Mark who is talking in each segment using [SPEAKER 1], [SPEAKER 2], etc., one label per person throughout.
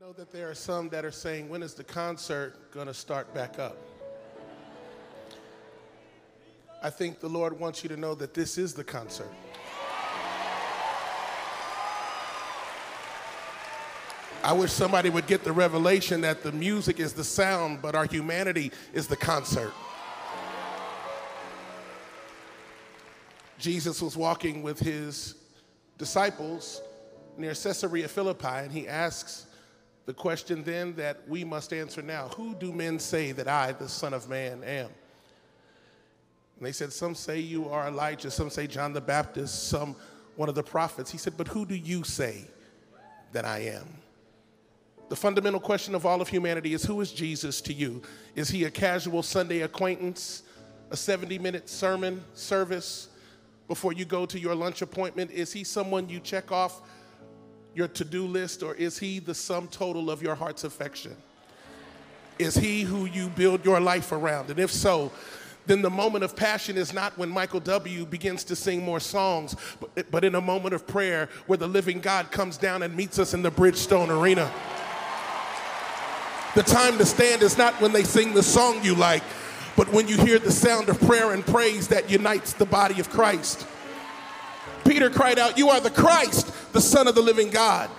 [SPEAKER 1] Know that there are some that are saying, when is the concert going to start back up? I think the Lord wants you to know that this is the concert. I wish somebody would get the revelation that the music is the sound, but our humanity is the concert. Jesus was walking with his disciples near Caesarea Philippi, and he asks the question then that we must answer now Who do men say that I, the Son of Man, am? And they said, Some say you are Elijah, some say John the Baptist, some one of the prophets. He said, But who do you say that I am? The fundamental question of all of humanity is who is Jesus to you? Is he a casual Sunday acquaintance, a 70 minute sermon service before you go to your lunch appointment? Is he someone you check off your to do list, or is he the sum total of your heart's affection? Is he who you build your life around? And if so, then the moment of passion is not when Michael W. begins to sing more songs, but, but in a moment of prayer where the living God comes down and meets us in the Bridgestone Arena. The time to stand is not when they sing the song you like, but when you hear the sound of prayer and praise that unites the body of Christ. Peter cried out, You are the Christ, the Son of the living God.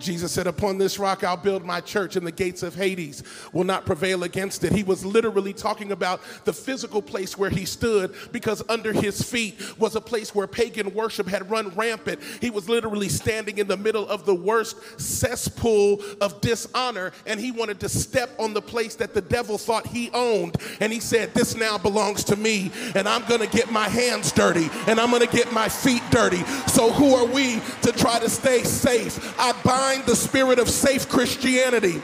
[SPEAKER 1] Jesus said, Upon this rock I'll build my church, and the gates of Hades will not prevail against it. He was literally talking about the physical place where he stood because under his feet was a place where pagan worship had run rampant. He was literally standing in the middle of the worst cesspool of dishonor, and he wanted to step on the place that the devil thought he owned. And he said, This now belongs to me, and I'm gonna get my hands dirty, and I'm gonna get my feet dirty. So, who are we to try to stay safe? I bind bind the spirit of safe Christianity.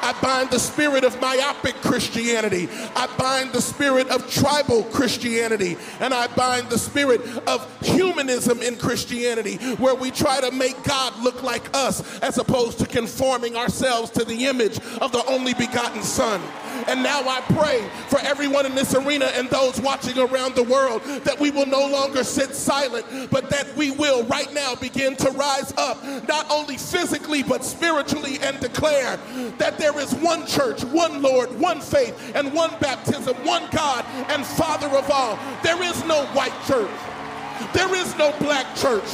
[SPEAKER 1] I bind the spirit of myopic Christianity. I bind the spirit of tribal Christianity. And I bind the spirit of humanism in Christianity, where we try to make God look like us as opposed to conforming ourselves to the image of the only begotten Son. And now I pray for everyone in this arena and those watching around the world that we will no longer sit silent, but that we will right now begin to rise up, not only physically, but spiritually, and declare that there is one church, one Lord, one faith, and one baptism, one God and Father of all. There is no white church. There is no black church.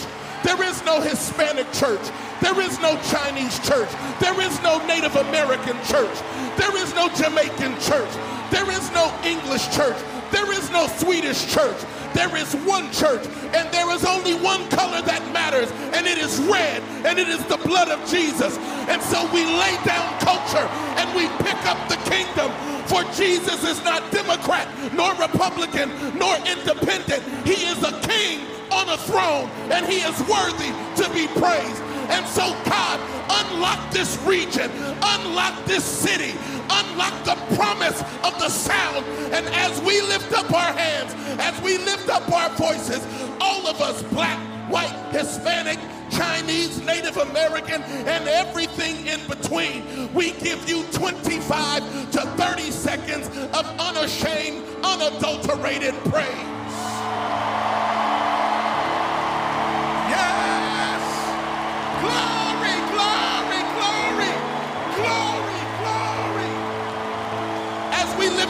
[SPEAKER 1] There is no Hispanic church. There is no Chinese church. There is no Native American church. There is no Jamaican church. There is no English church. There is no Swedish church. There is one church, and there is only one color that matters, and it is red, and it is the blood of Jesus. And so we lay down culture and we pick up the kingdom. For Jesus is not Democrat, nor Republican, nor independent. He is a king on a throne, and he is worthy to be praised. And so, God, unlock this region, unlock this city, unlock the promise of the sound. And as we lift up our hands, as we lift up our voices, all of us, black, white, Hispanic, Chinese, Native American, and everything in between. We give you 25 to 30 seconds of unashamed, unadulterated praise.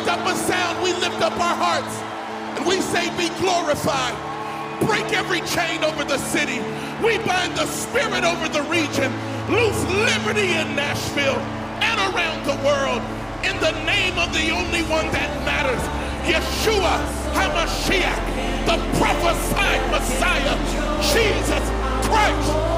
[SPEAKER 1] Lift up a sound, we lift up our hearts, and we say, Be glorified. Break every chain over the city. We bind the spirit over the region. Loose liberty in Nashville and around the world in the name of the only one that matters, Yeshua HaMashiach, the prophesied Messiah, Jesus Christ.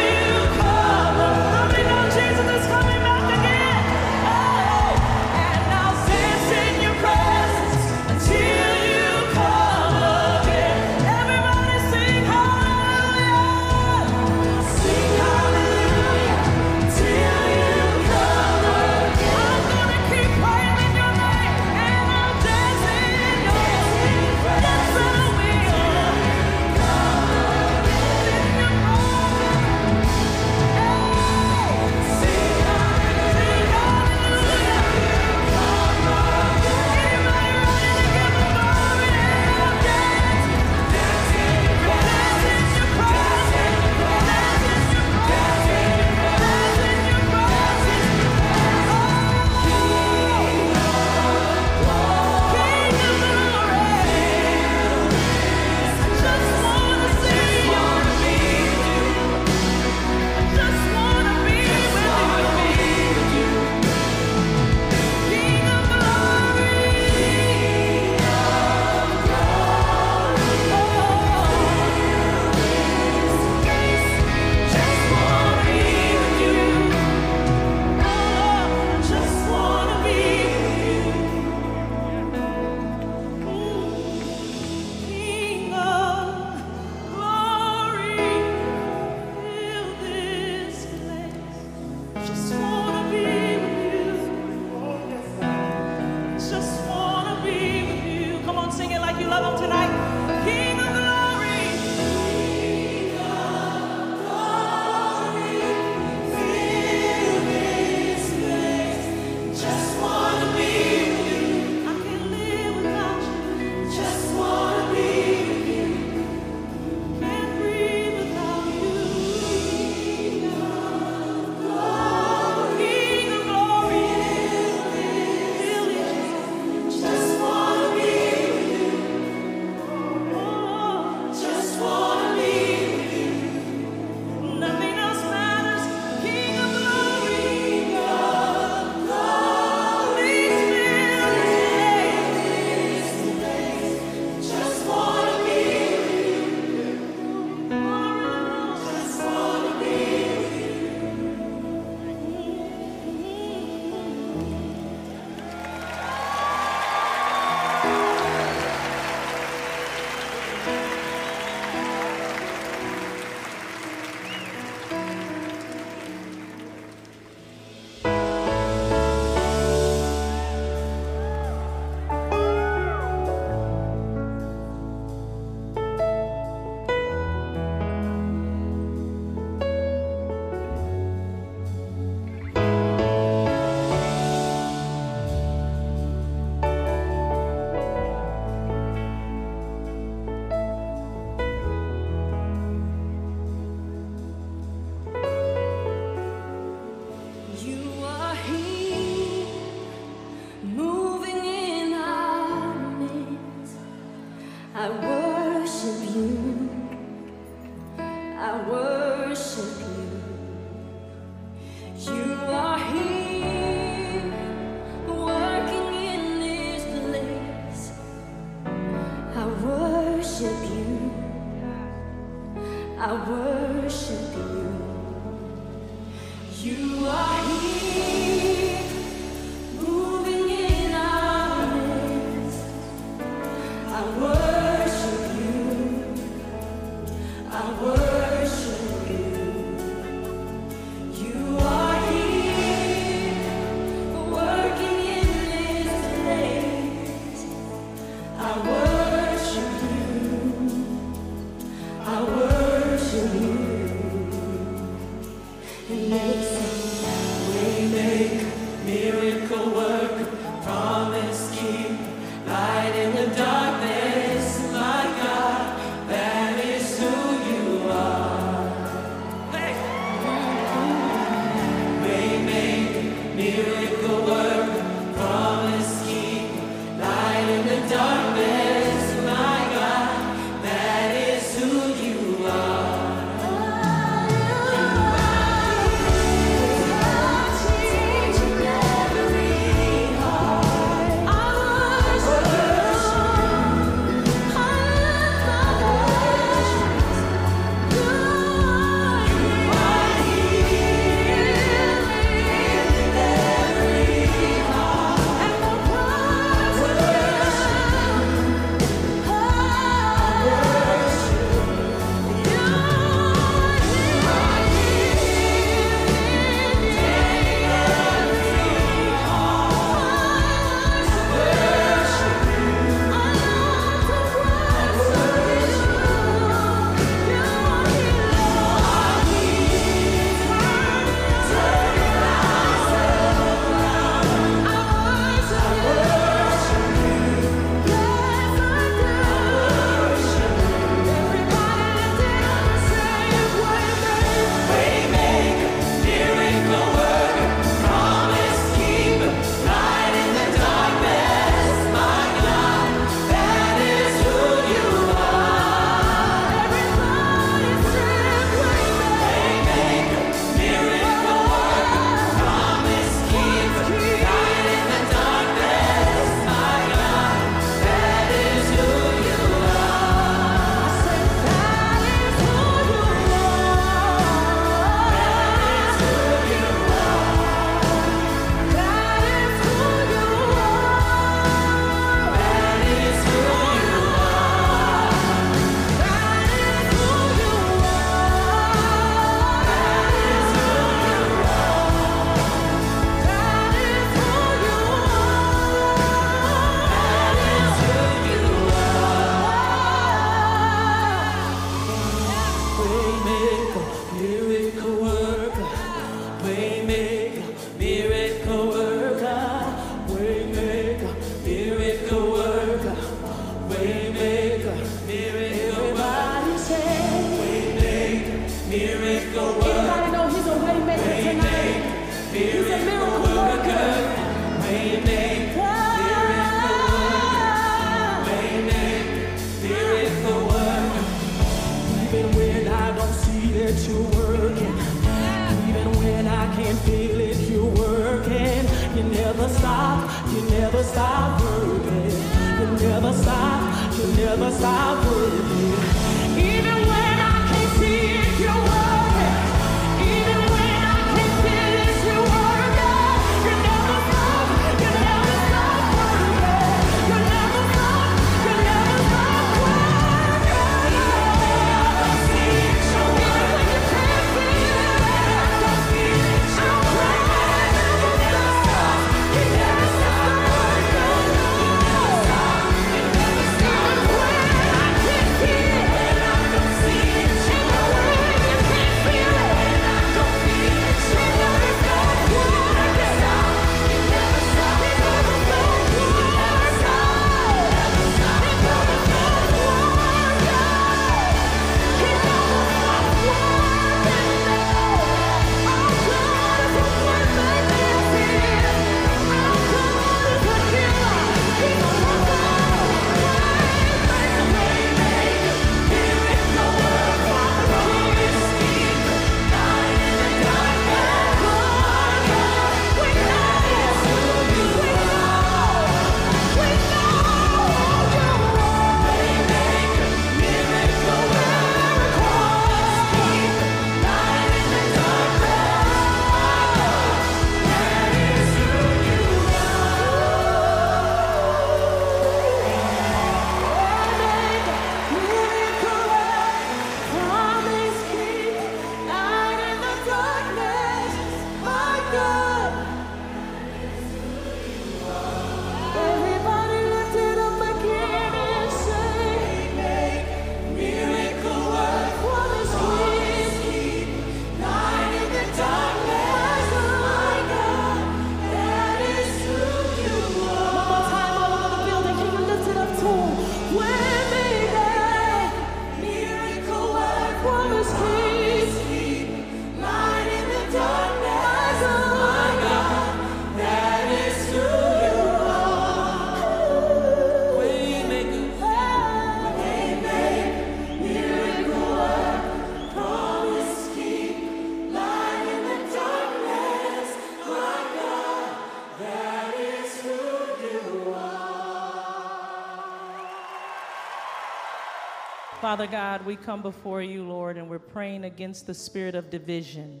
[SPEAKER 2] Father God, we come before you, Lord, and we're praying against the spirit of division.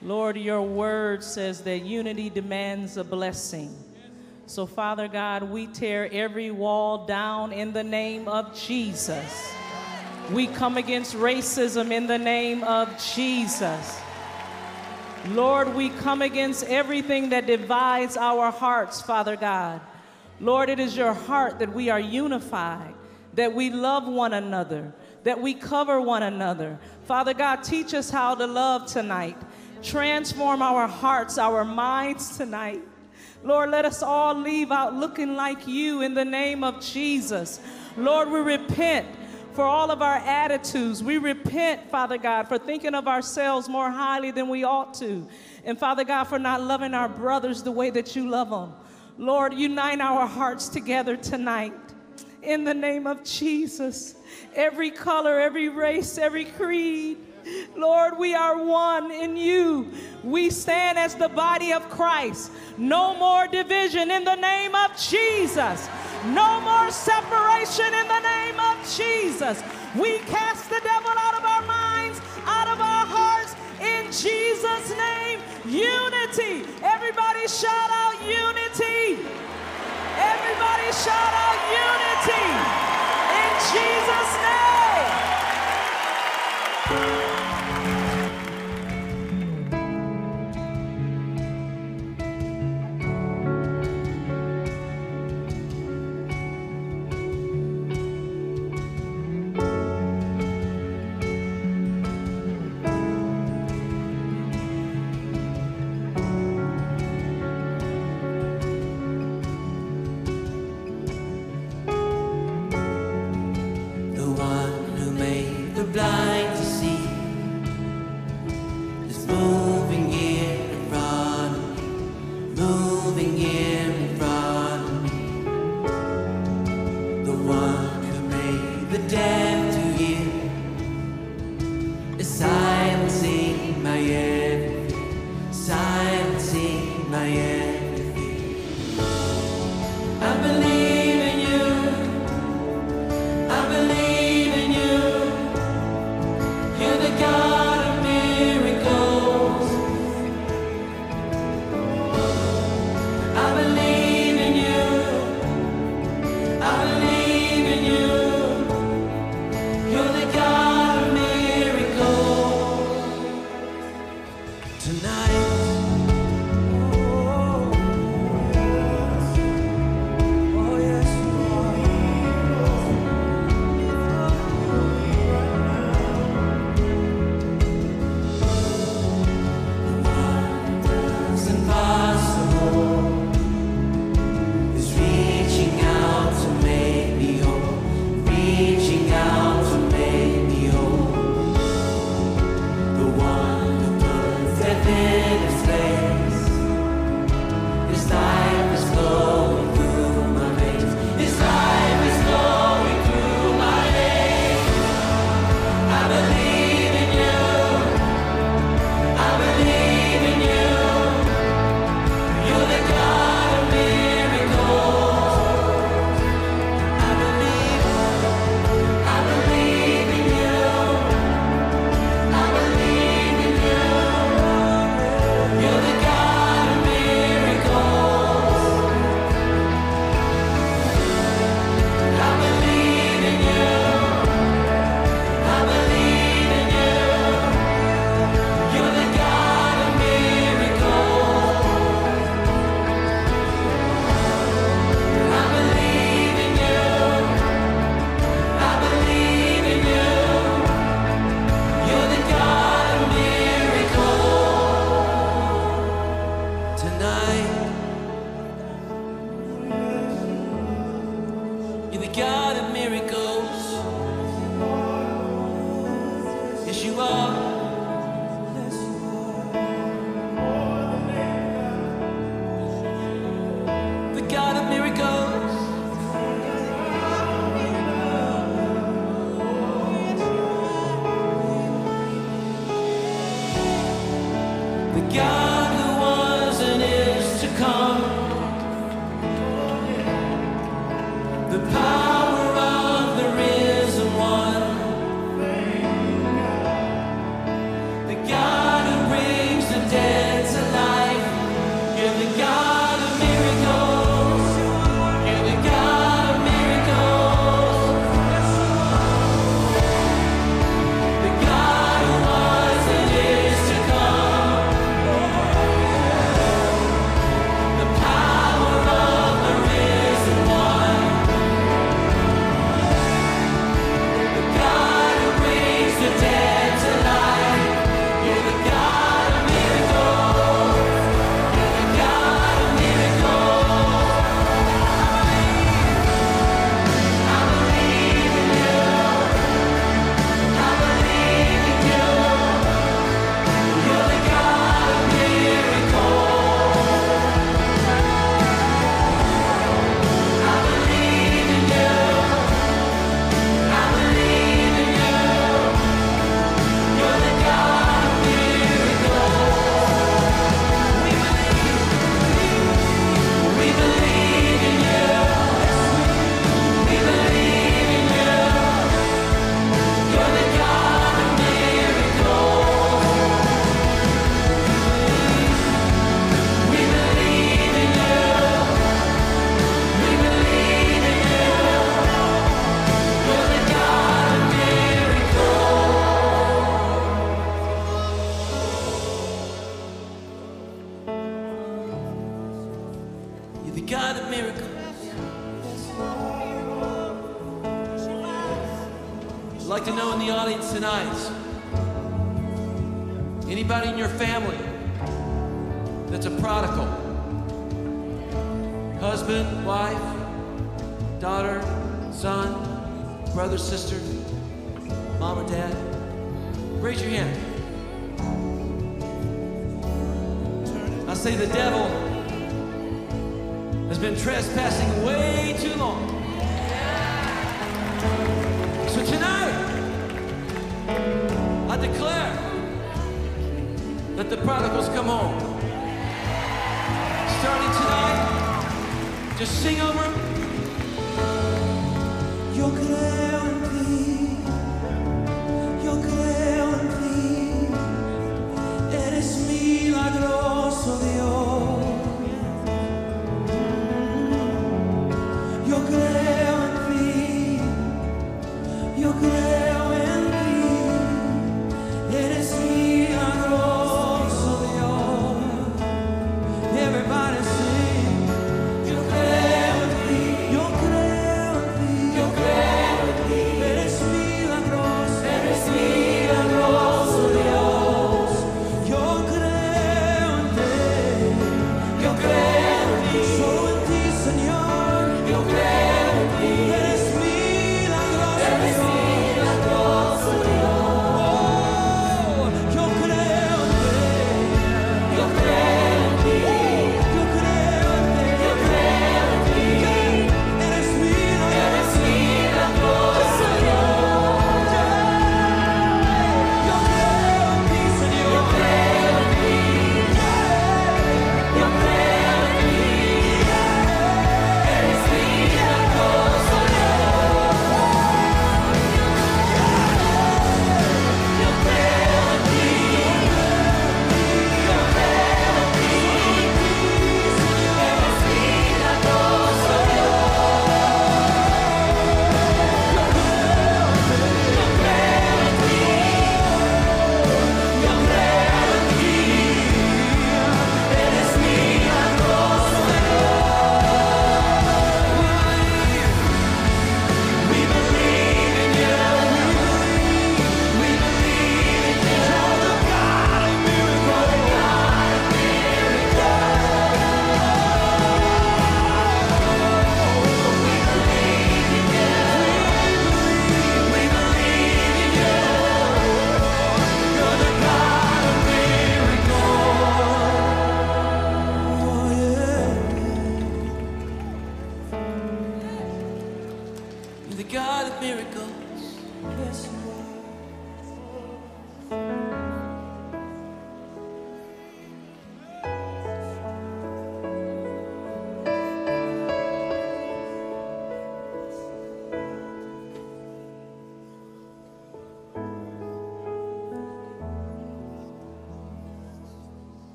[SPEAKER 2] Lord, your word says that unity demands a blessing. So, Father God, we tear every wall down in the name of Jesus. We come against racism in the name of Jesus. Lord, we come against everything that divides our hearts, Father God. Lord, it is your heart that we are unified, that we love one another, that we cover one another. Father God, teach us how to love tonight. Transform our hearts, our minds tonight. Lord, let us all leave out looking like you in the name of Jesus. Lord, we repent for all of our attitudes. We repent, Father God, for thinking of ourselves more highly than we ought to. And Father God, for not loving our brothers the way that you love them. Lord, unite our hearts together tonight in the name of Jesus. Every color, every race, every creed. Lord, we are one in you. We stand as the body of Christ. No more division in the name of Jesus. No more separation in the name of Jesus. We cast the devil out of our minds, out of our hearts, in Jesus' name. Unity. Everybody shout out unity. Everybody shout out unity. In Jesus' name.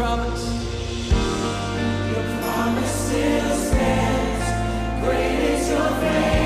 [SPEAKER 3] promise. Your
[SPEAKER 2] promise still stands. Great is your faith.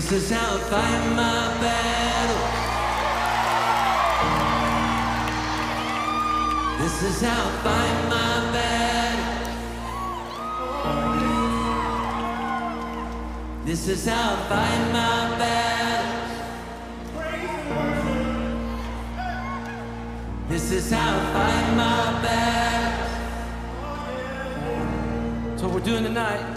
[SPEAKER 2] This is how I fight my battle. This is how I fight my battle. This is how I fight my battle. This is how I fight my battle. That's what we're doing tonight.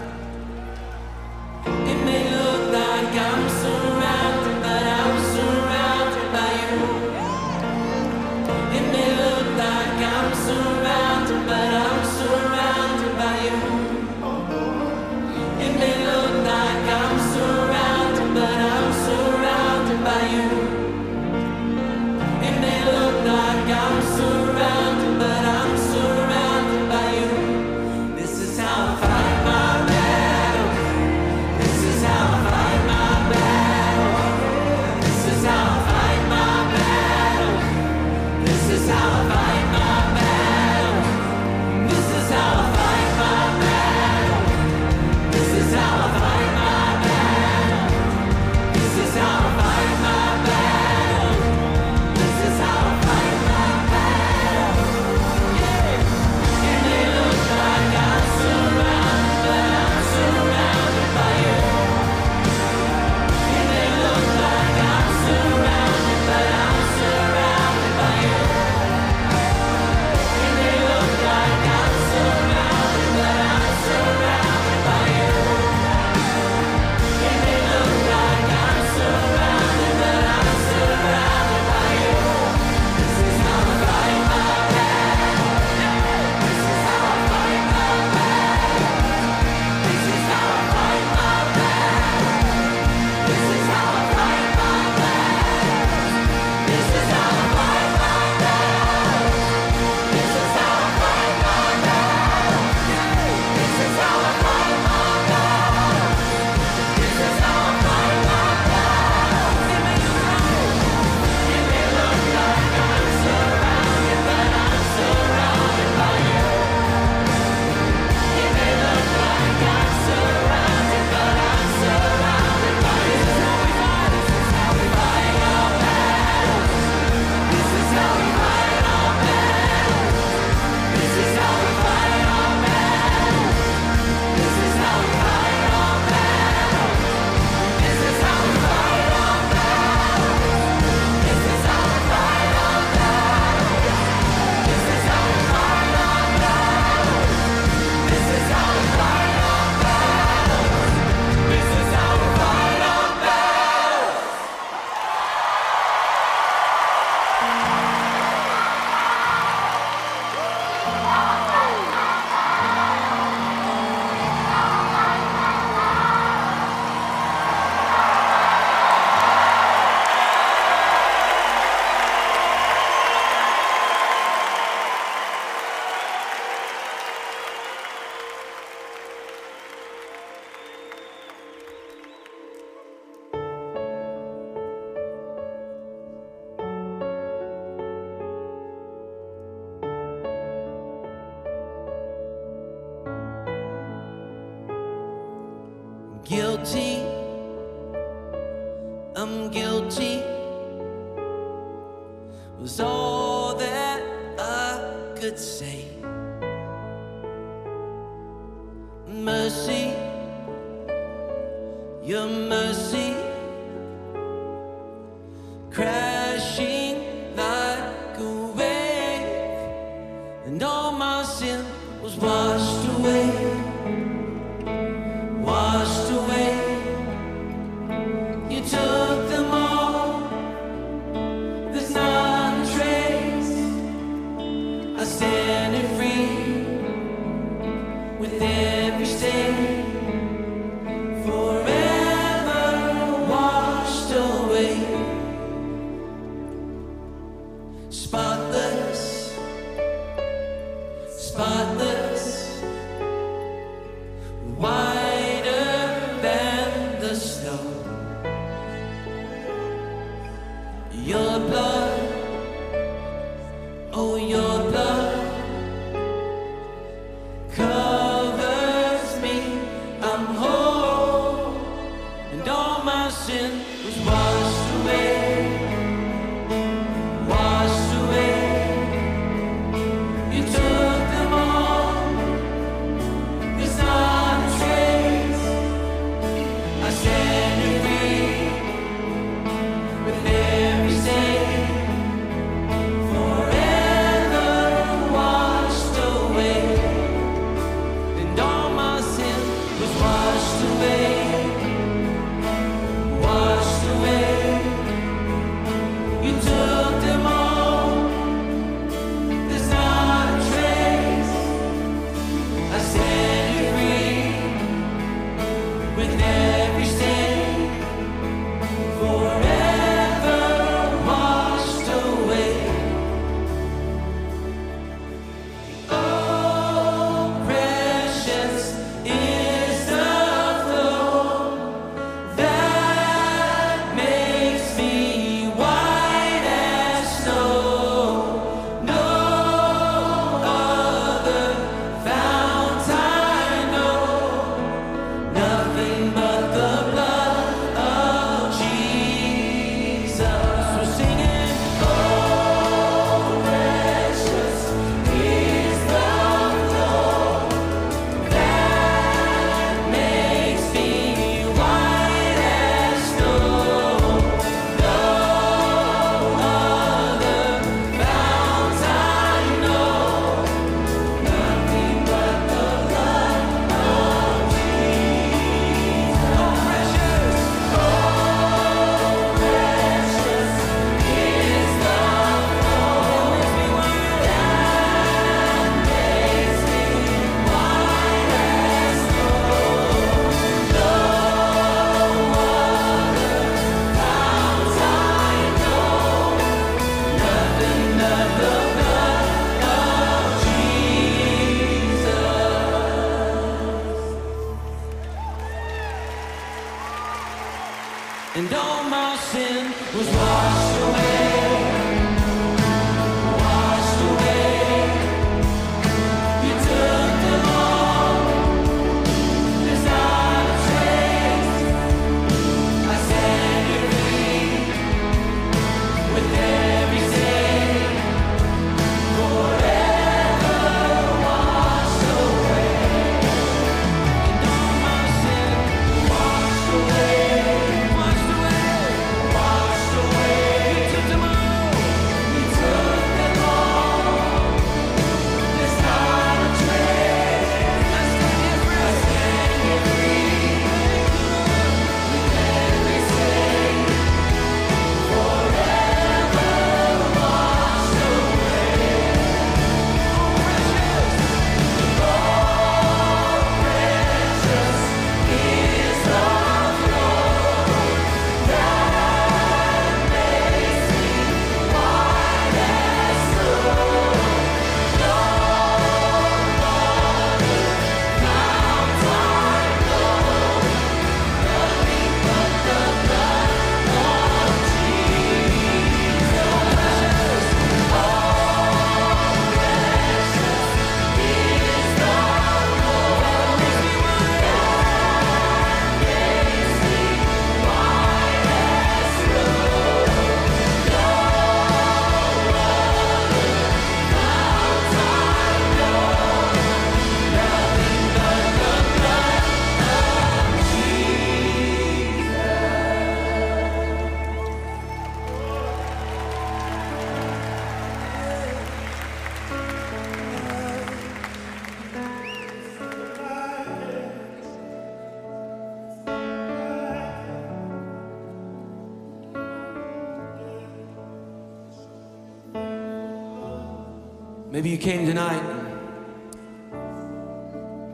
[SPEAKER 2] Came tonight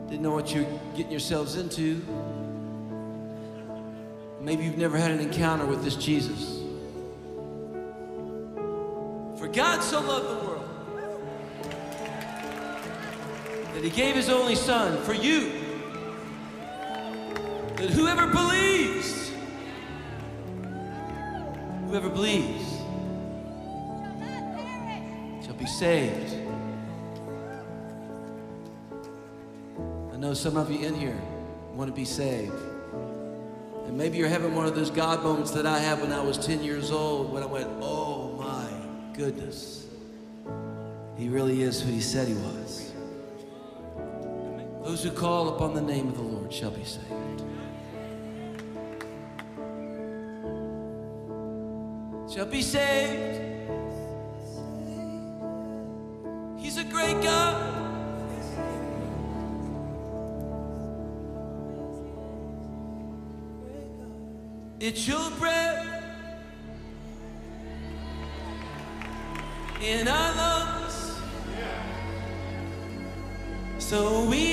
[SPEAKER 2] didn't know what you're getting yourselves into. Maybe you've never had an encounter with this Jesus. For God so loved the world that he gave his only son for you. That whoever believes, whoever believes, shall be saved. Know some of you in here want to be saved. And maybe you're having one of those God moments that I had when I was 10 years old when I went, oh my goodness. He really is who he said he was. Those who call upon the name of the Lord shall be saved. Shall be saved. It's your breath in our lungs. So we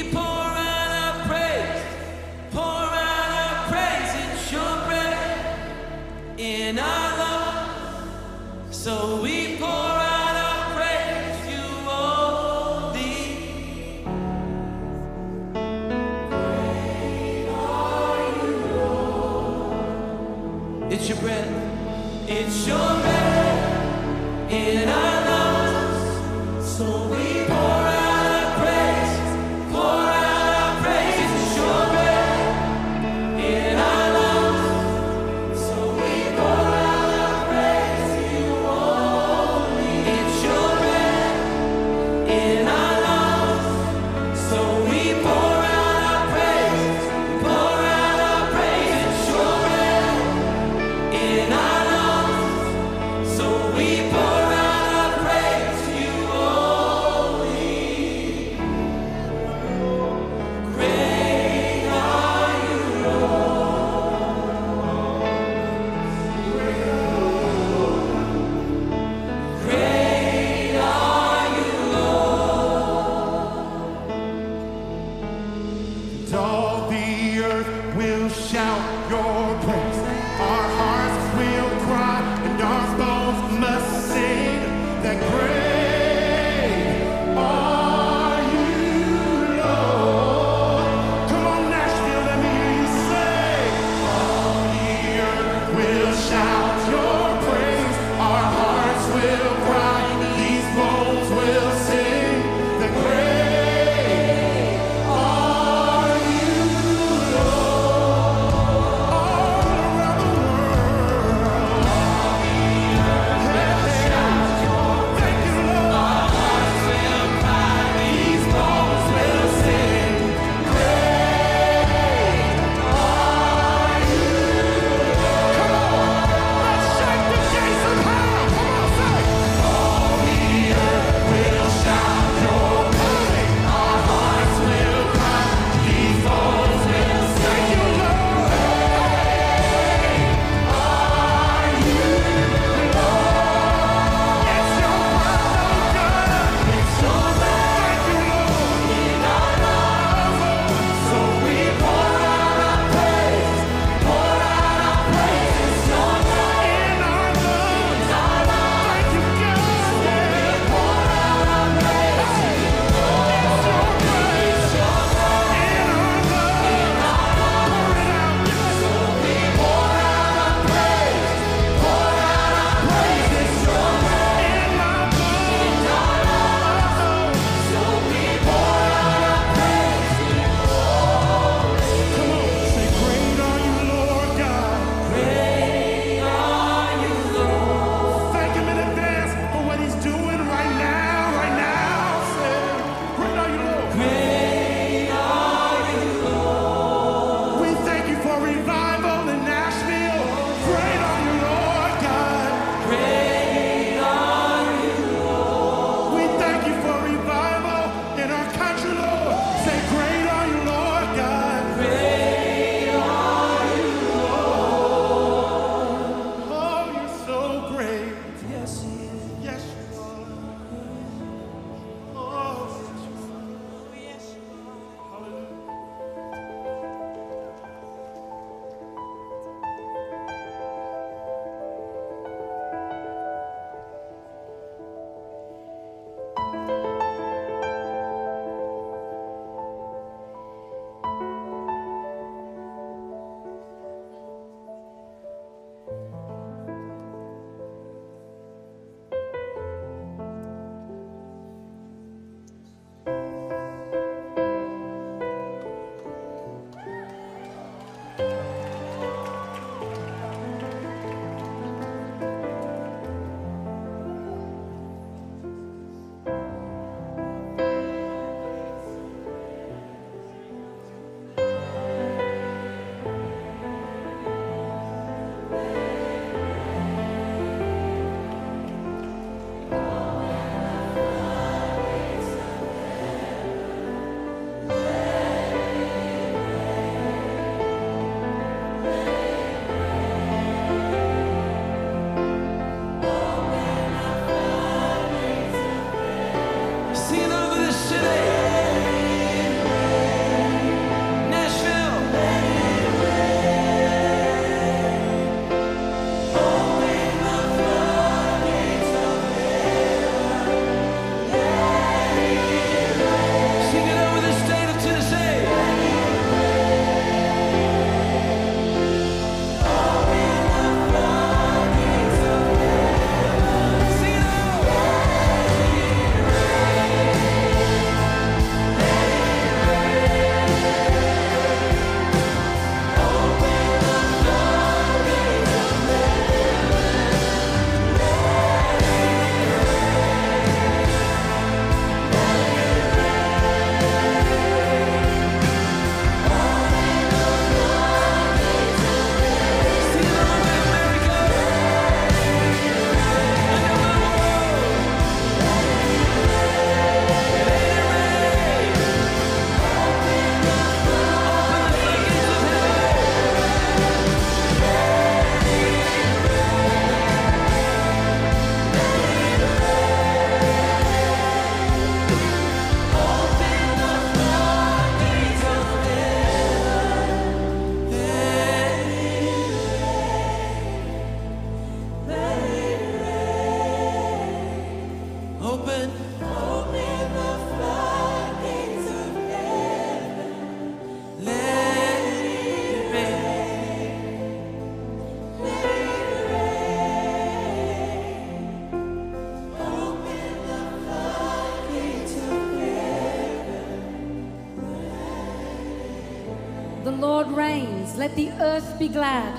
[SPEAKER 2] Let
[SPEAKER 4] the
[SPEAKER 5] earth be glad.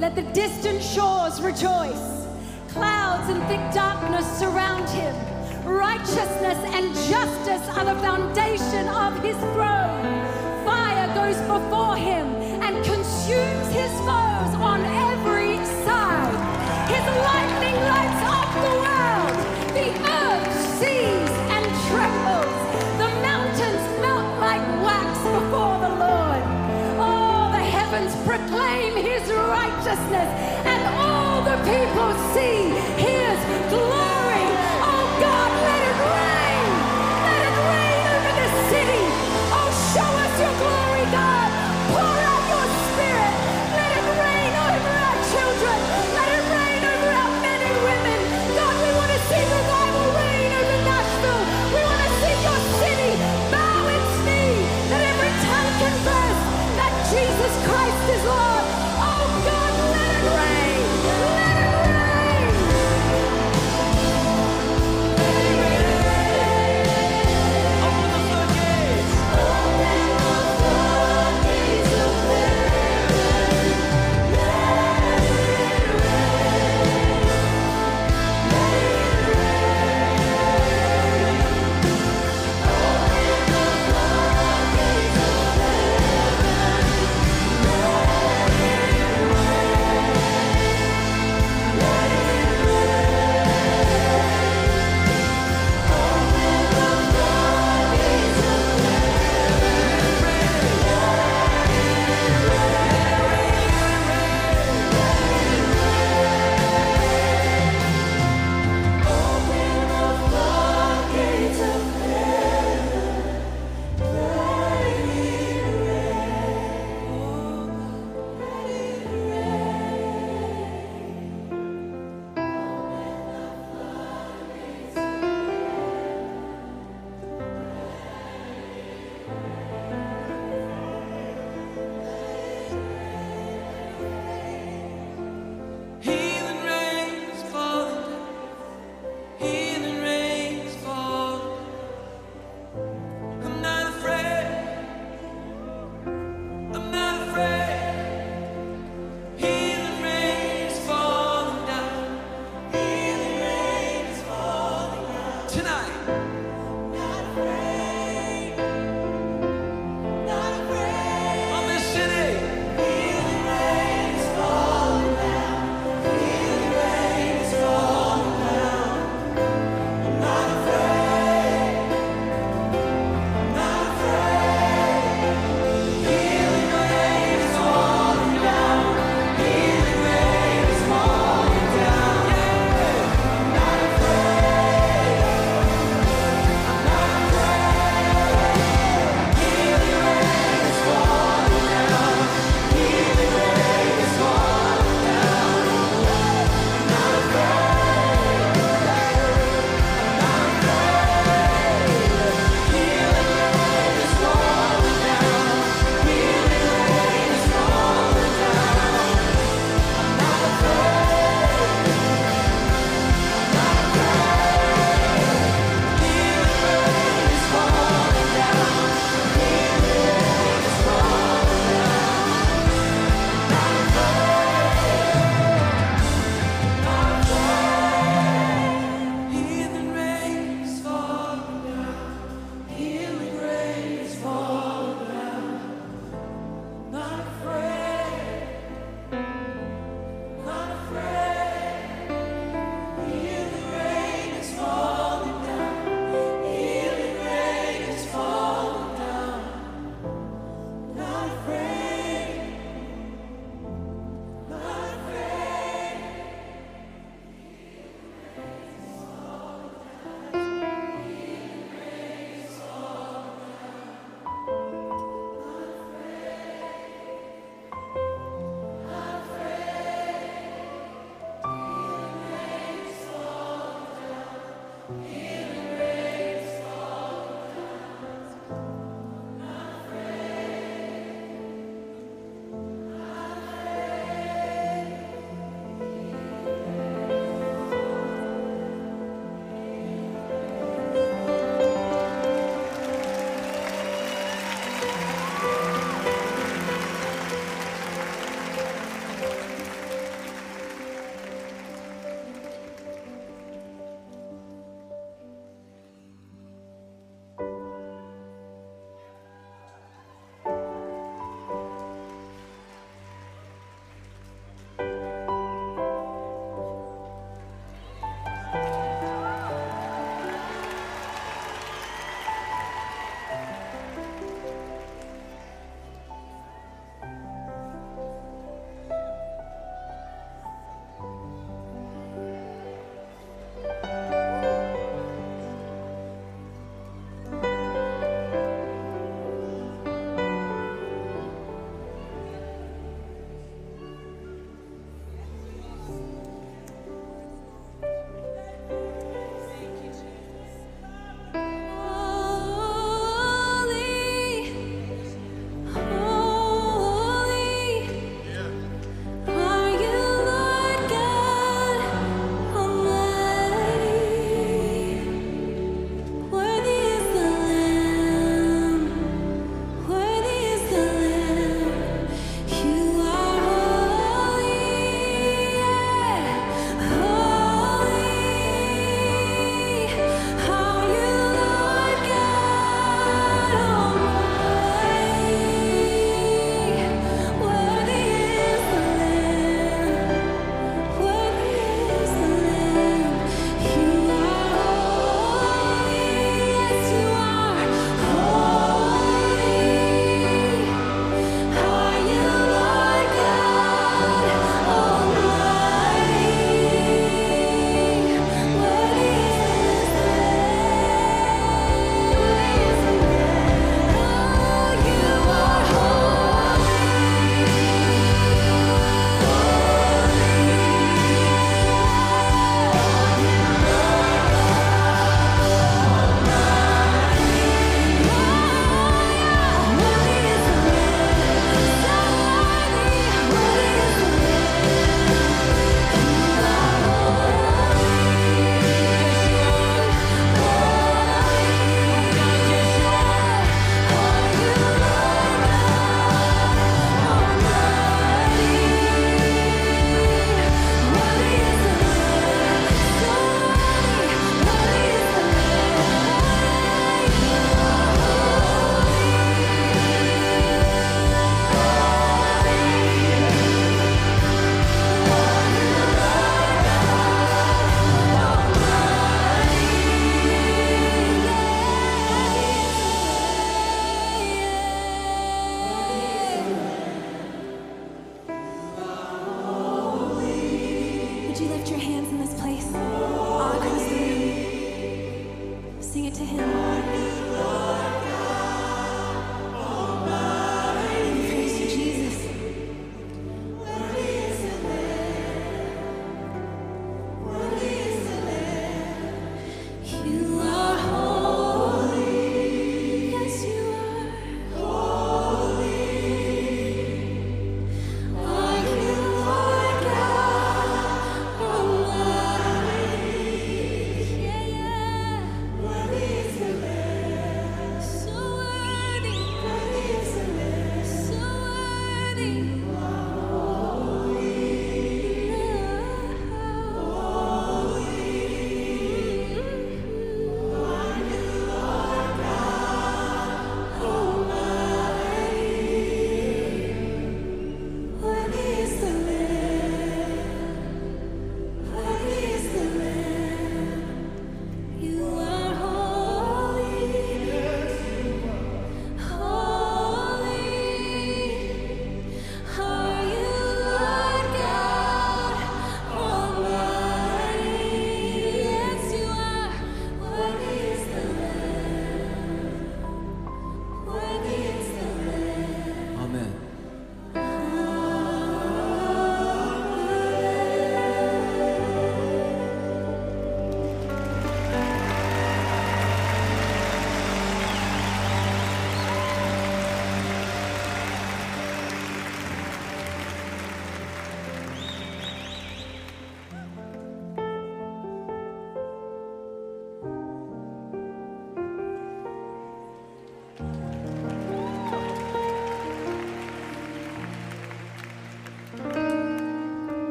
[SPEAKER 5] Let the distant shores rejoice. Clouds and thick darkness surround him. Righteousness and justice are the foundation of his throne. Fire goes before him and consumes his foes. proclaim his righteousness, and all the people see his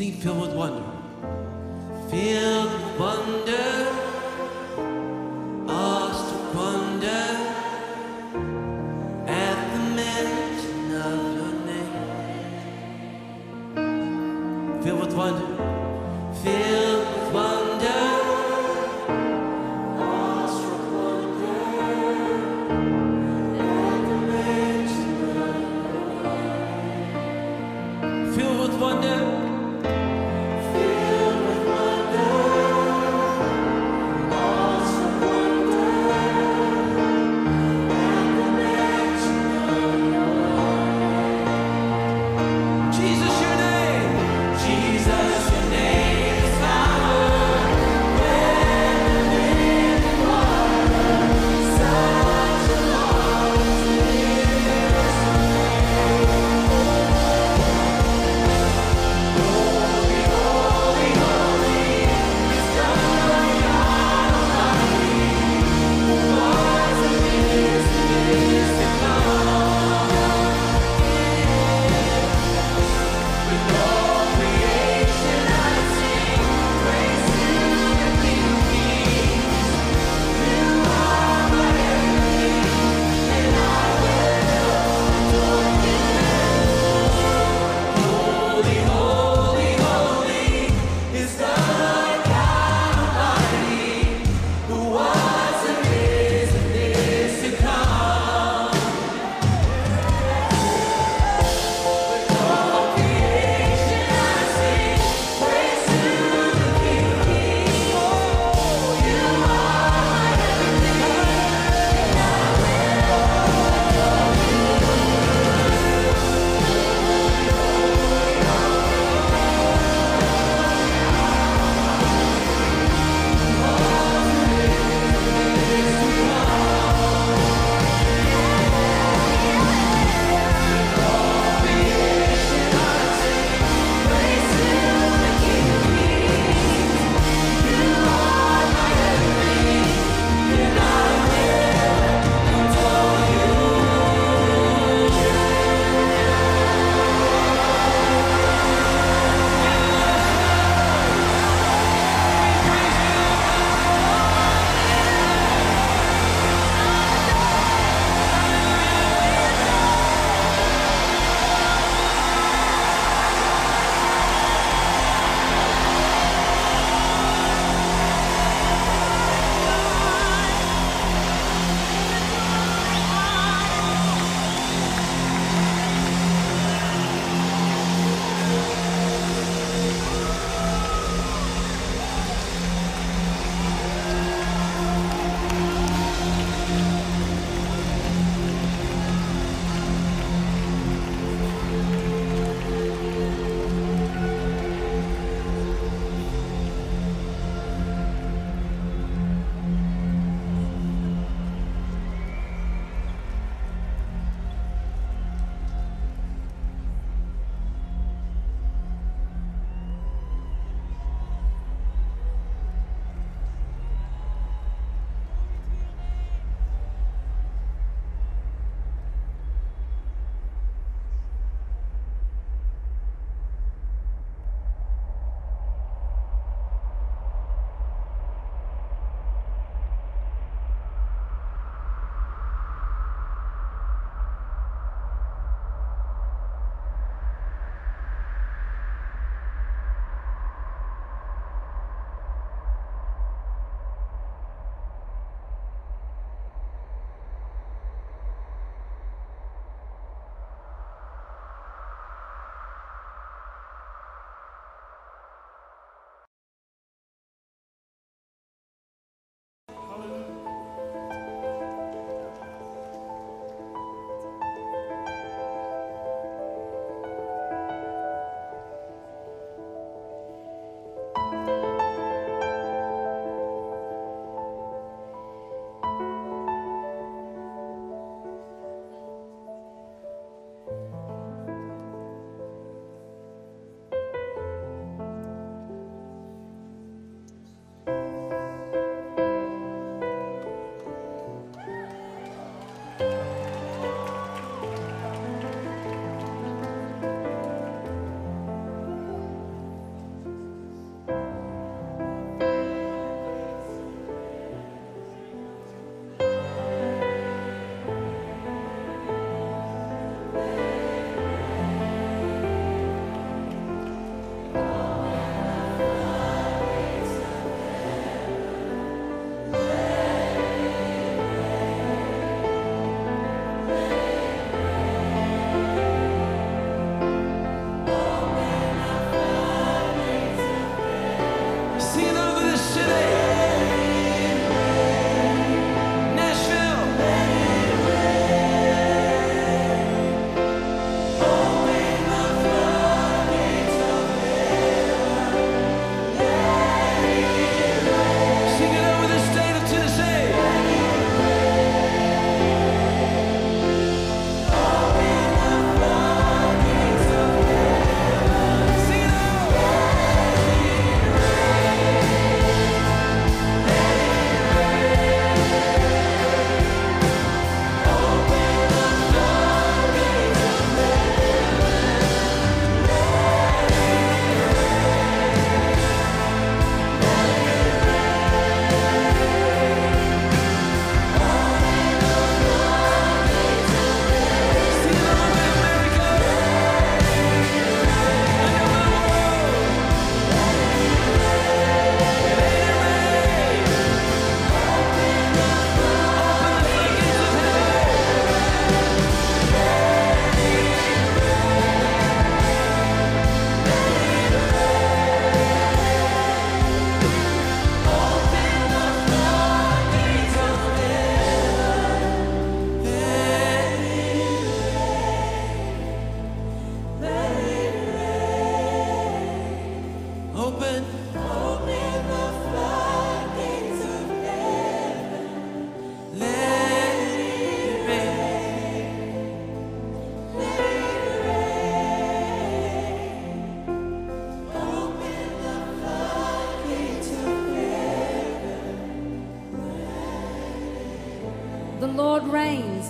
[SPEAKER 2] Filled with wonder? Filled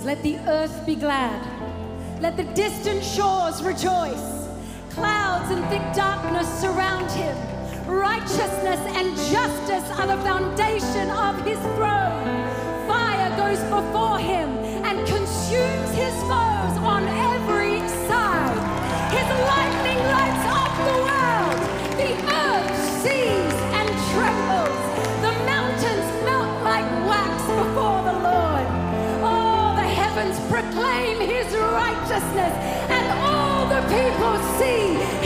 [SPEAKER 5] let the earth be glad. Let the distant shores rejoice. Clouds and thick darkness surround him. Righteousness and justice are the foundation of his throne. Fire goes before him and consumes his foes. righteousness, and all the people see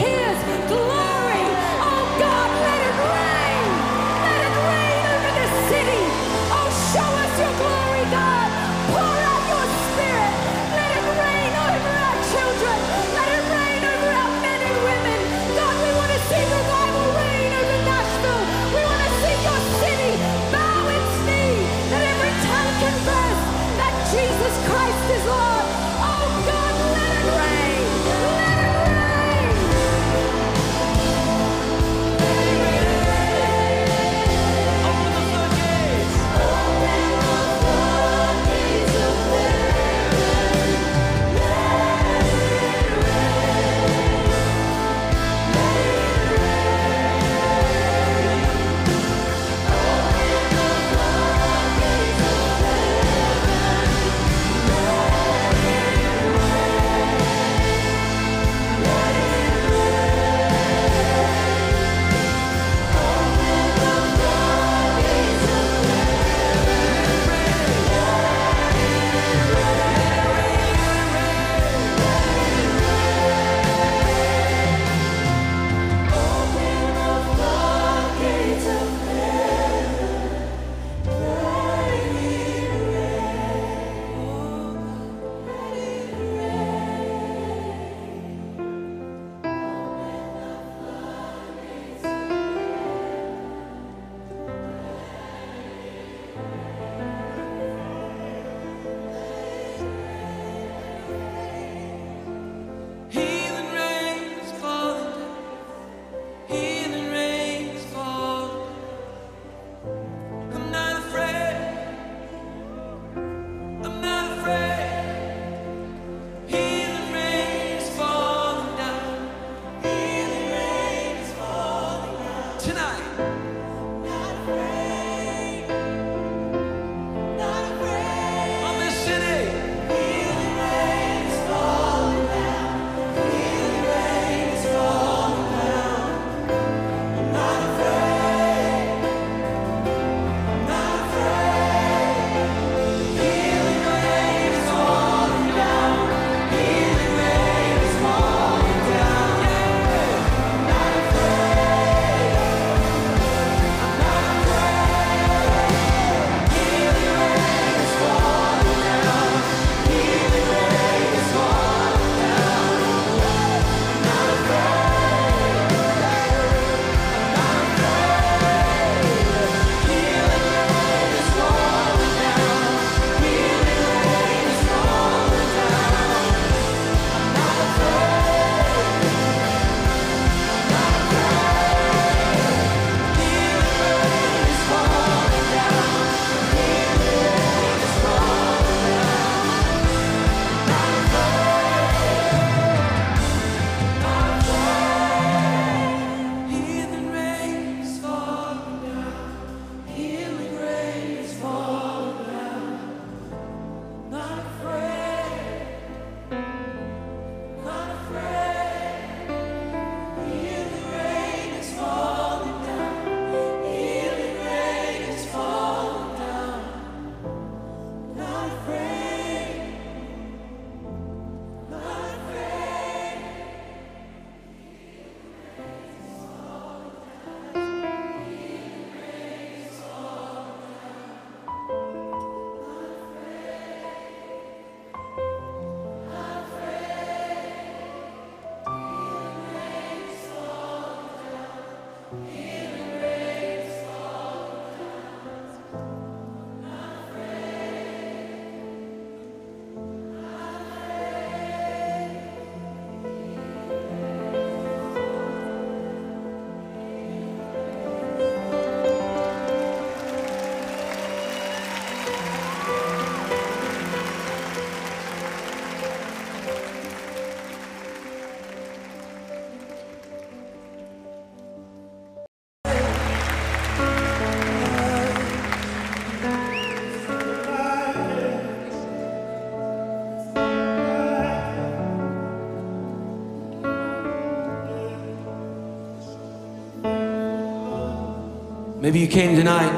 [SPEAKER 2] Maybe you came tonight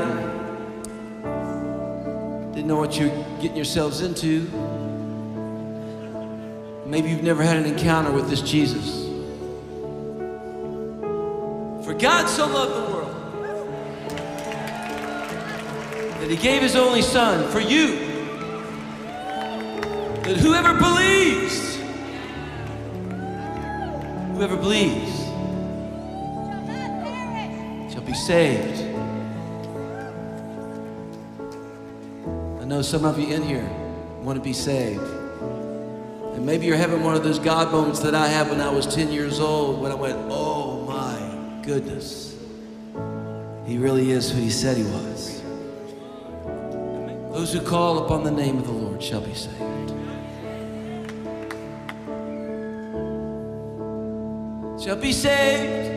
[SPEAKER 2] and didn't know what you're getting yourselves into. Maybe you've never had an encounter with this Jesus. For God so loved the world that he gave his only son for you. That whoever believes, whoever believes, shall be saved. Know some of you in here want to be saved. And maybe you're having one of those God moments that I had when I was 10 years old when I went, oh my goodness. He really is who he said he was. Those who call upon the name of the Lord shall be saved. Shall be saved.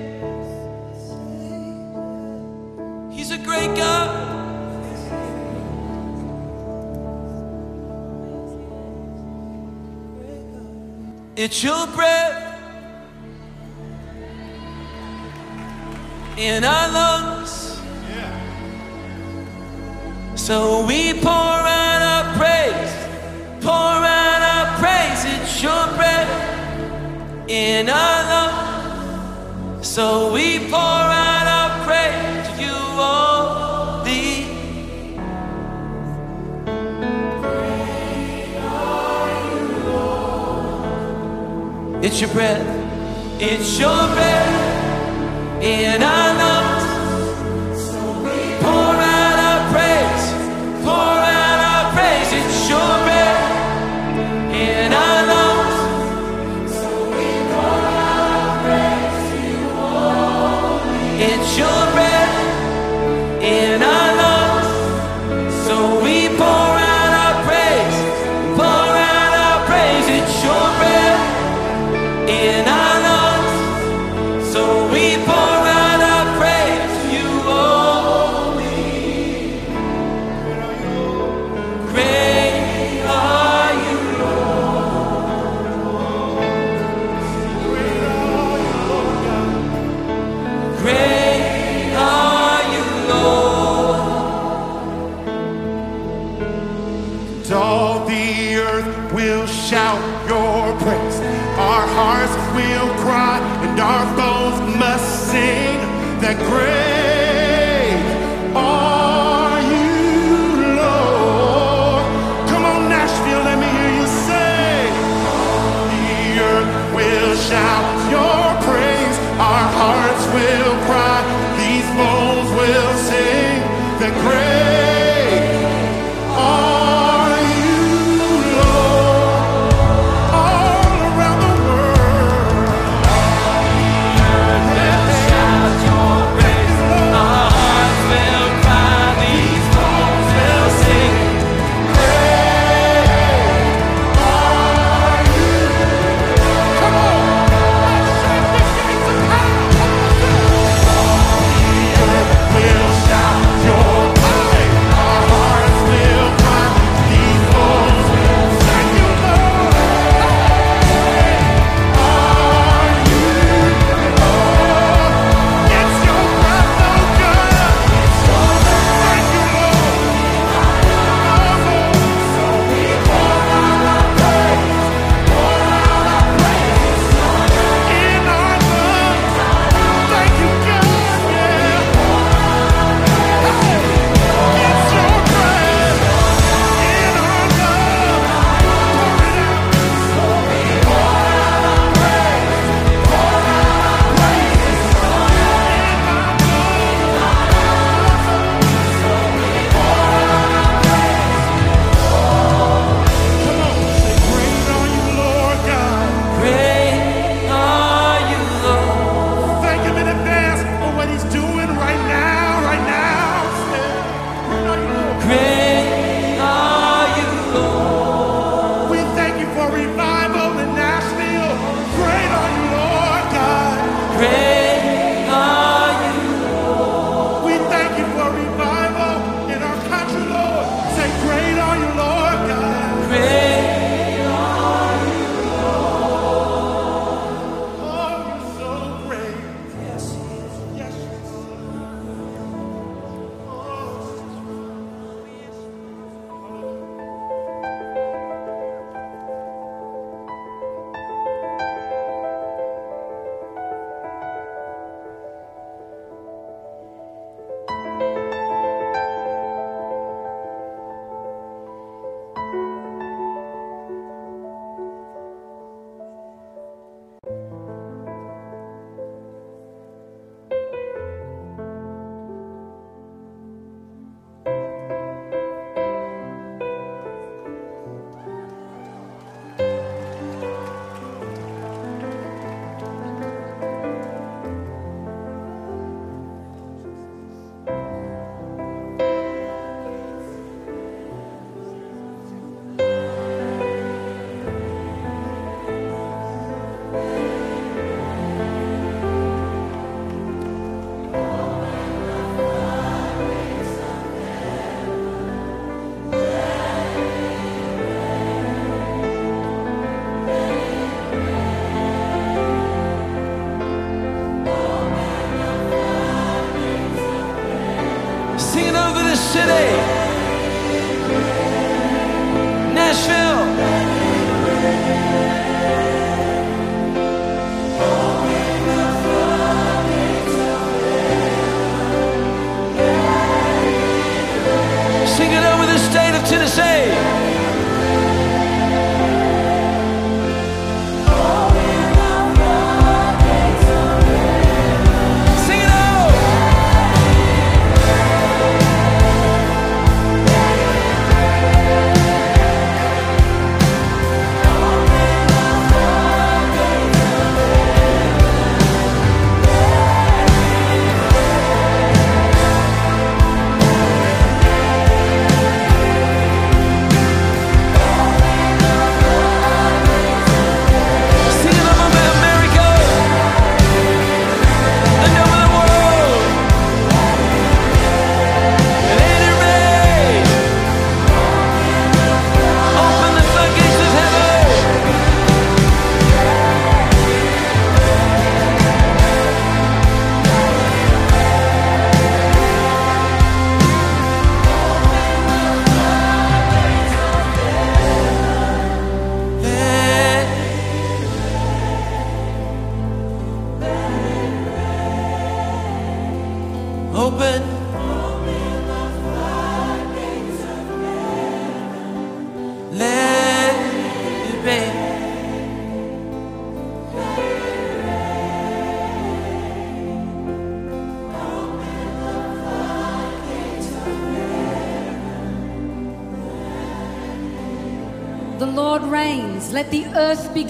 [SPEAKER 2] It's your breath in our lungs. So we pour out our praise, pour out our praise. It's your breath in our lungs. So we pour your breath, it's your breath in our lungs.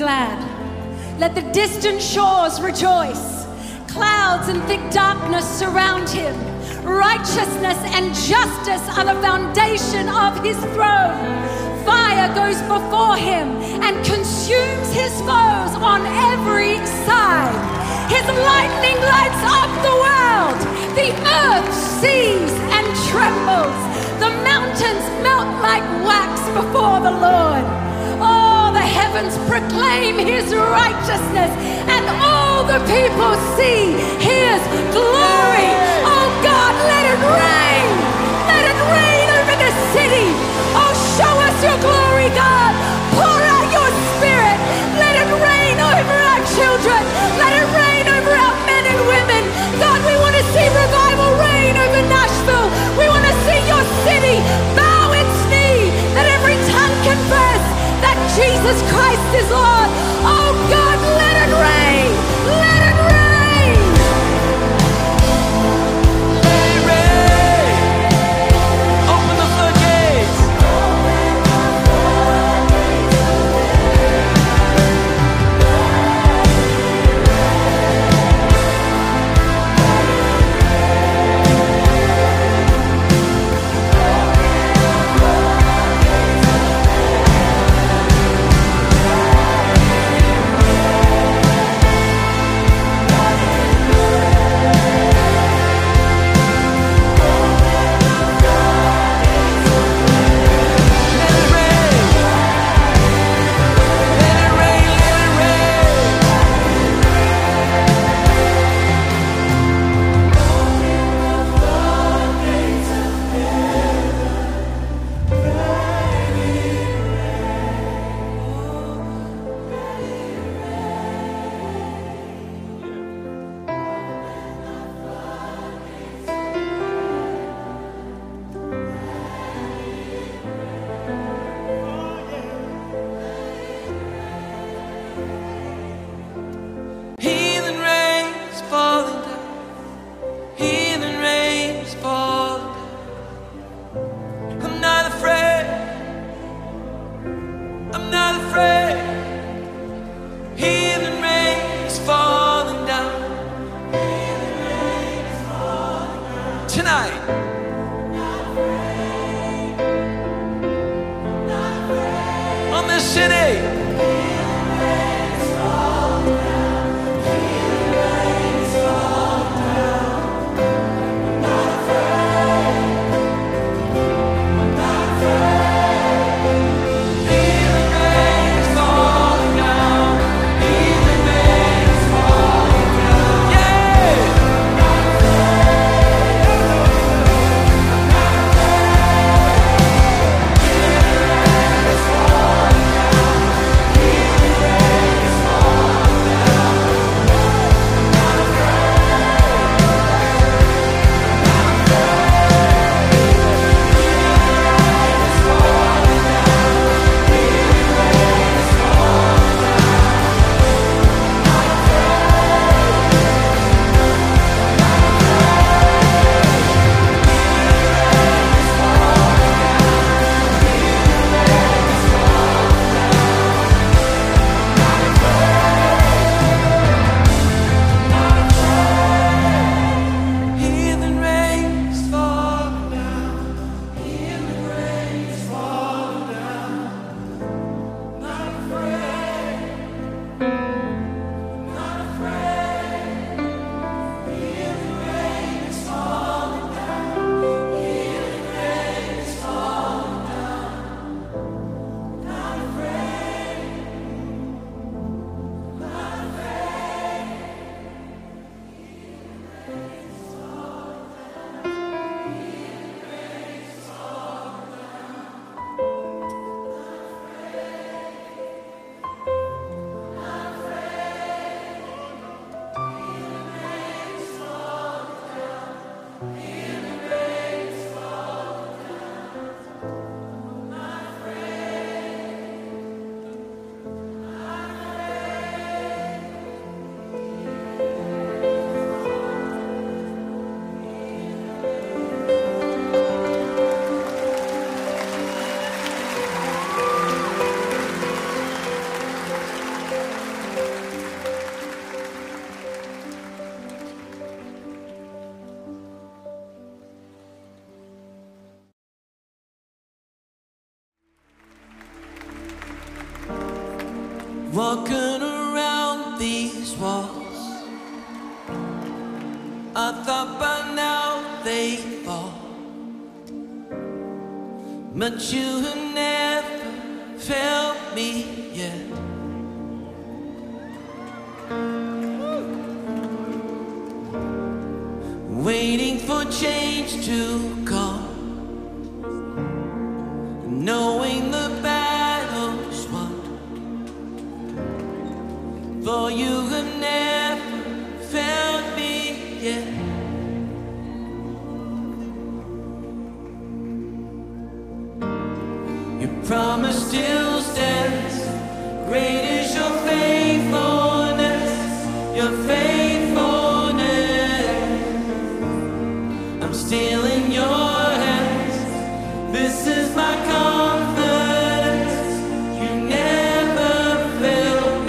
[SPEAKER 5] Glad. Let the distant shores rejoice. Clouds and thick darkness surround him. Righteousness and justice are the foundation of his throne. Fire goes before him and consumes his foes on every side. His lightning lights up the world. The earth sees and trembles. The mountains melt like wax before the Lord. Heavens proclaim his righteousness, and all the people see his glory. Oh God, let it rain. Let it rain over the city. Oh, show us your glory, God. Christ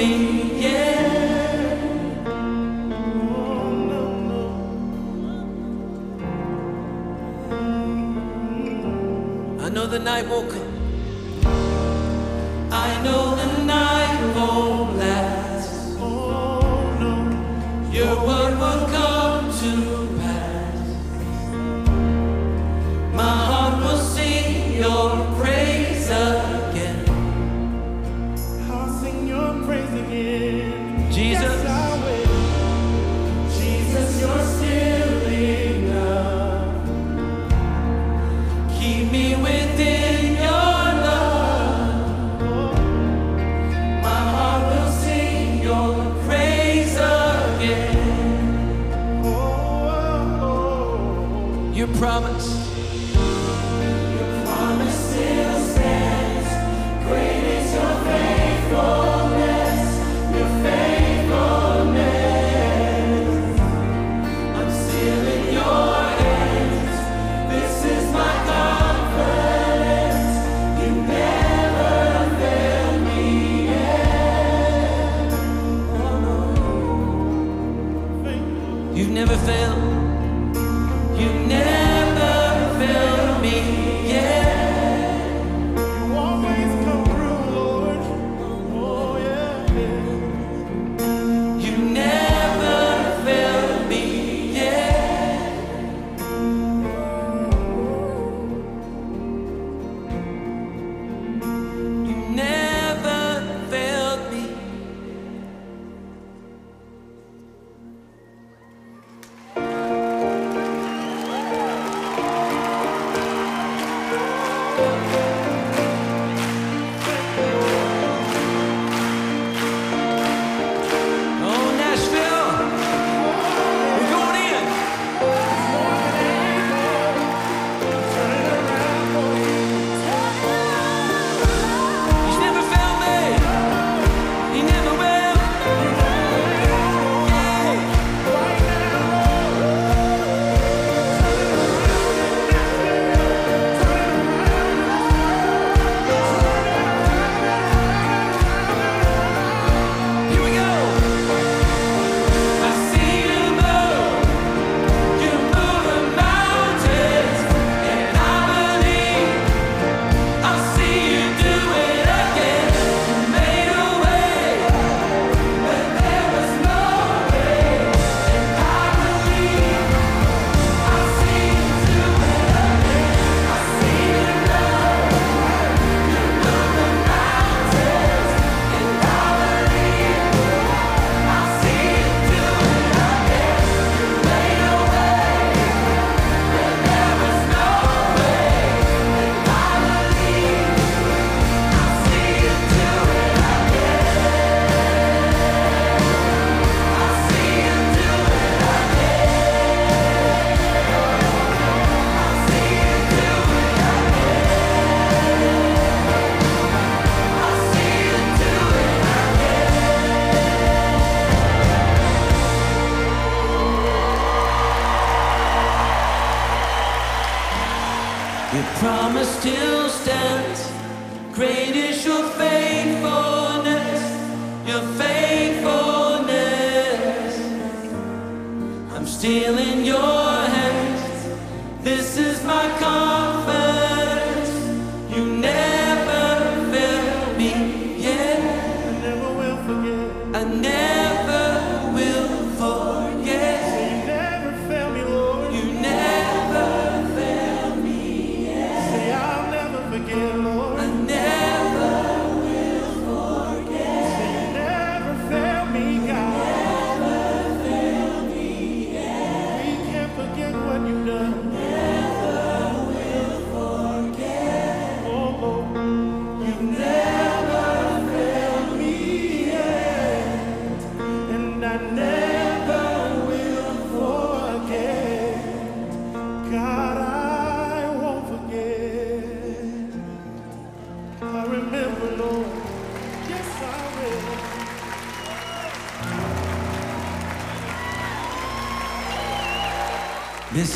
[SPEAKER 2] I know the night will come.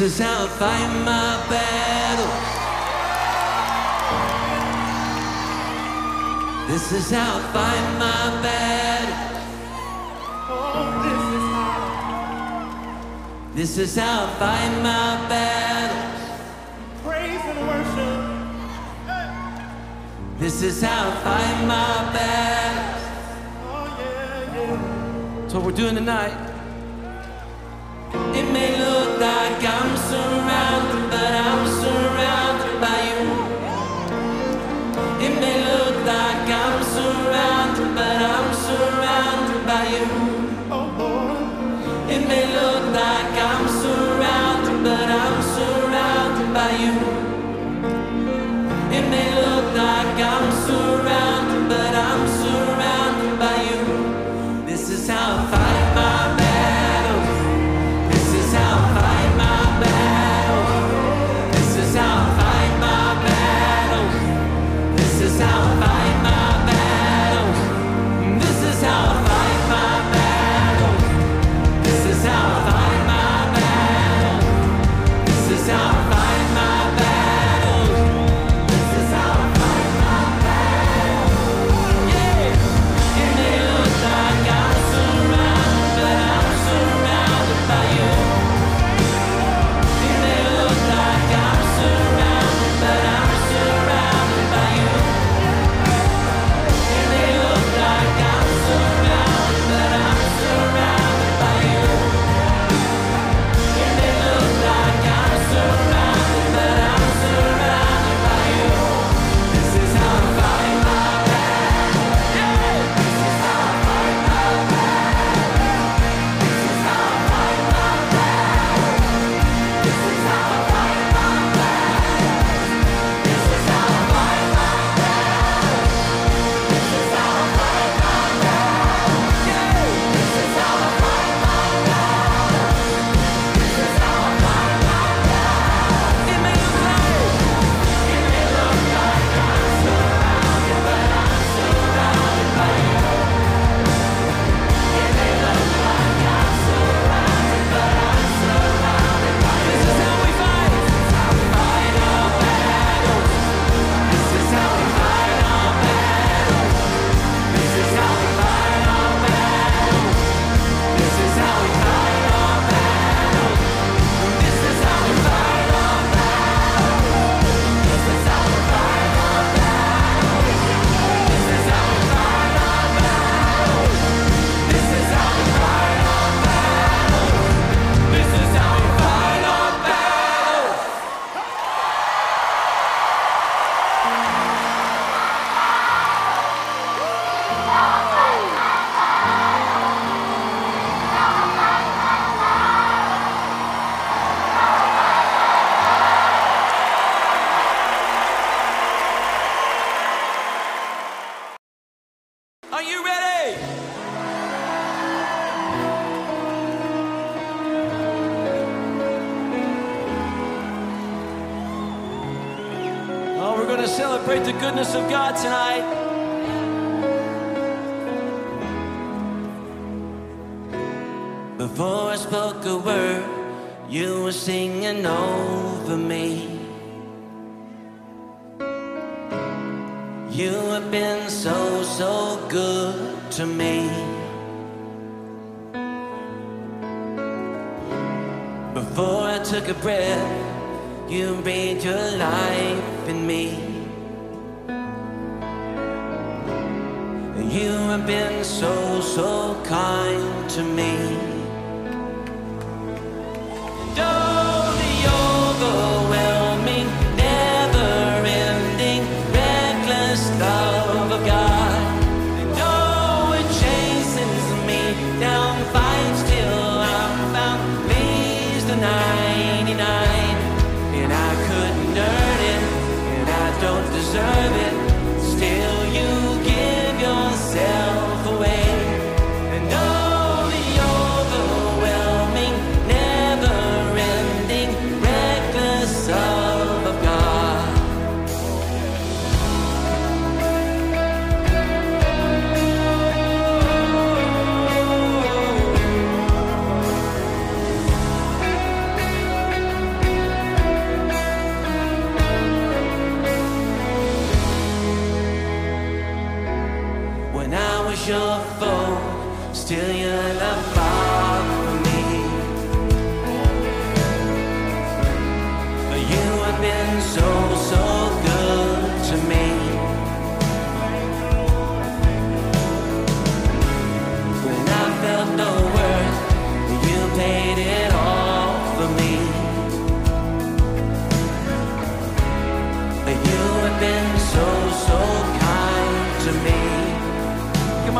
[SPEAKER 2] is
[SPEAKER 6] how I
[SPEAKER 2] fight my
[SPEAKER 6] battles. This is
[SPEAKER 2] how I fight my battles. Oh, this is how. This is how I fight my battles.
[SPEAKER 3] Praise and worship.
[SPEAKER 2] This is how I fight my battles.
[SPEAKER 3] Oh, yeah, yeah.
[SPEAKER 2] That's what we're doing tonight.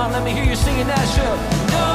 [SPEAKER 2] On, let me hear you singing Nashville. No,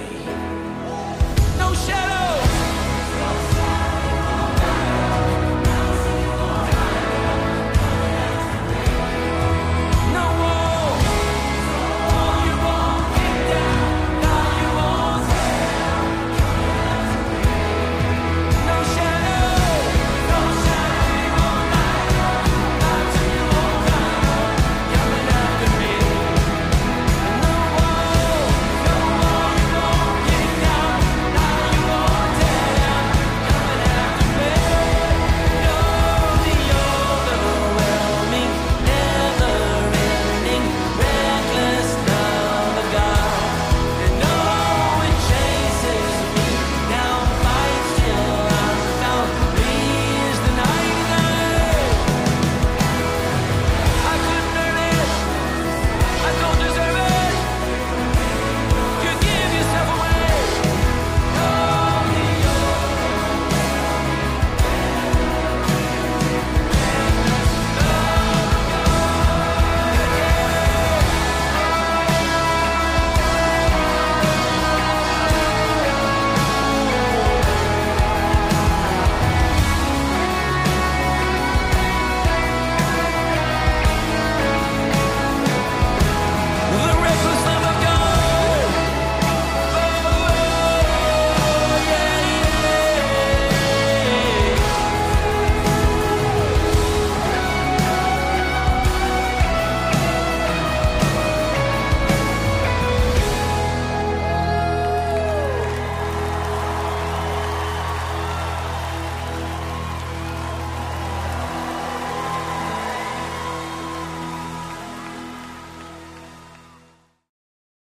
[SPEAKER 2] shadow.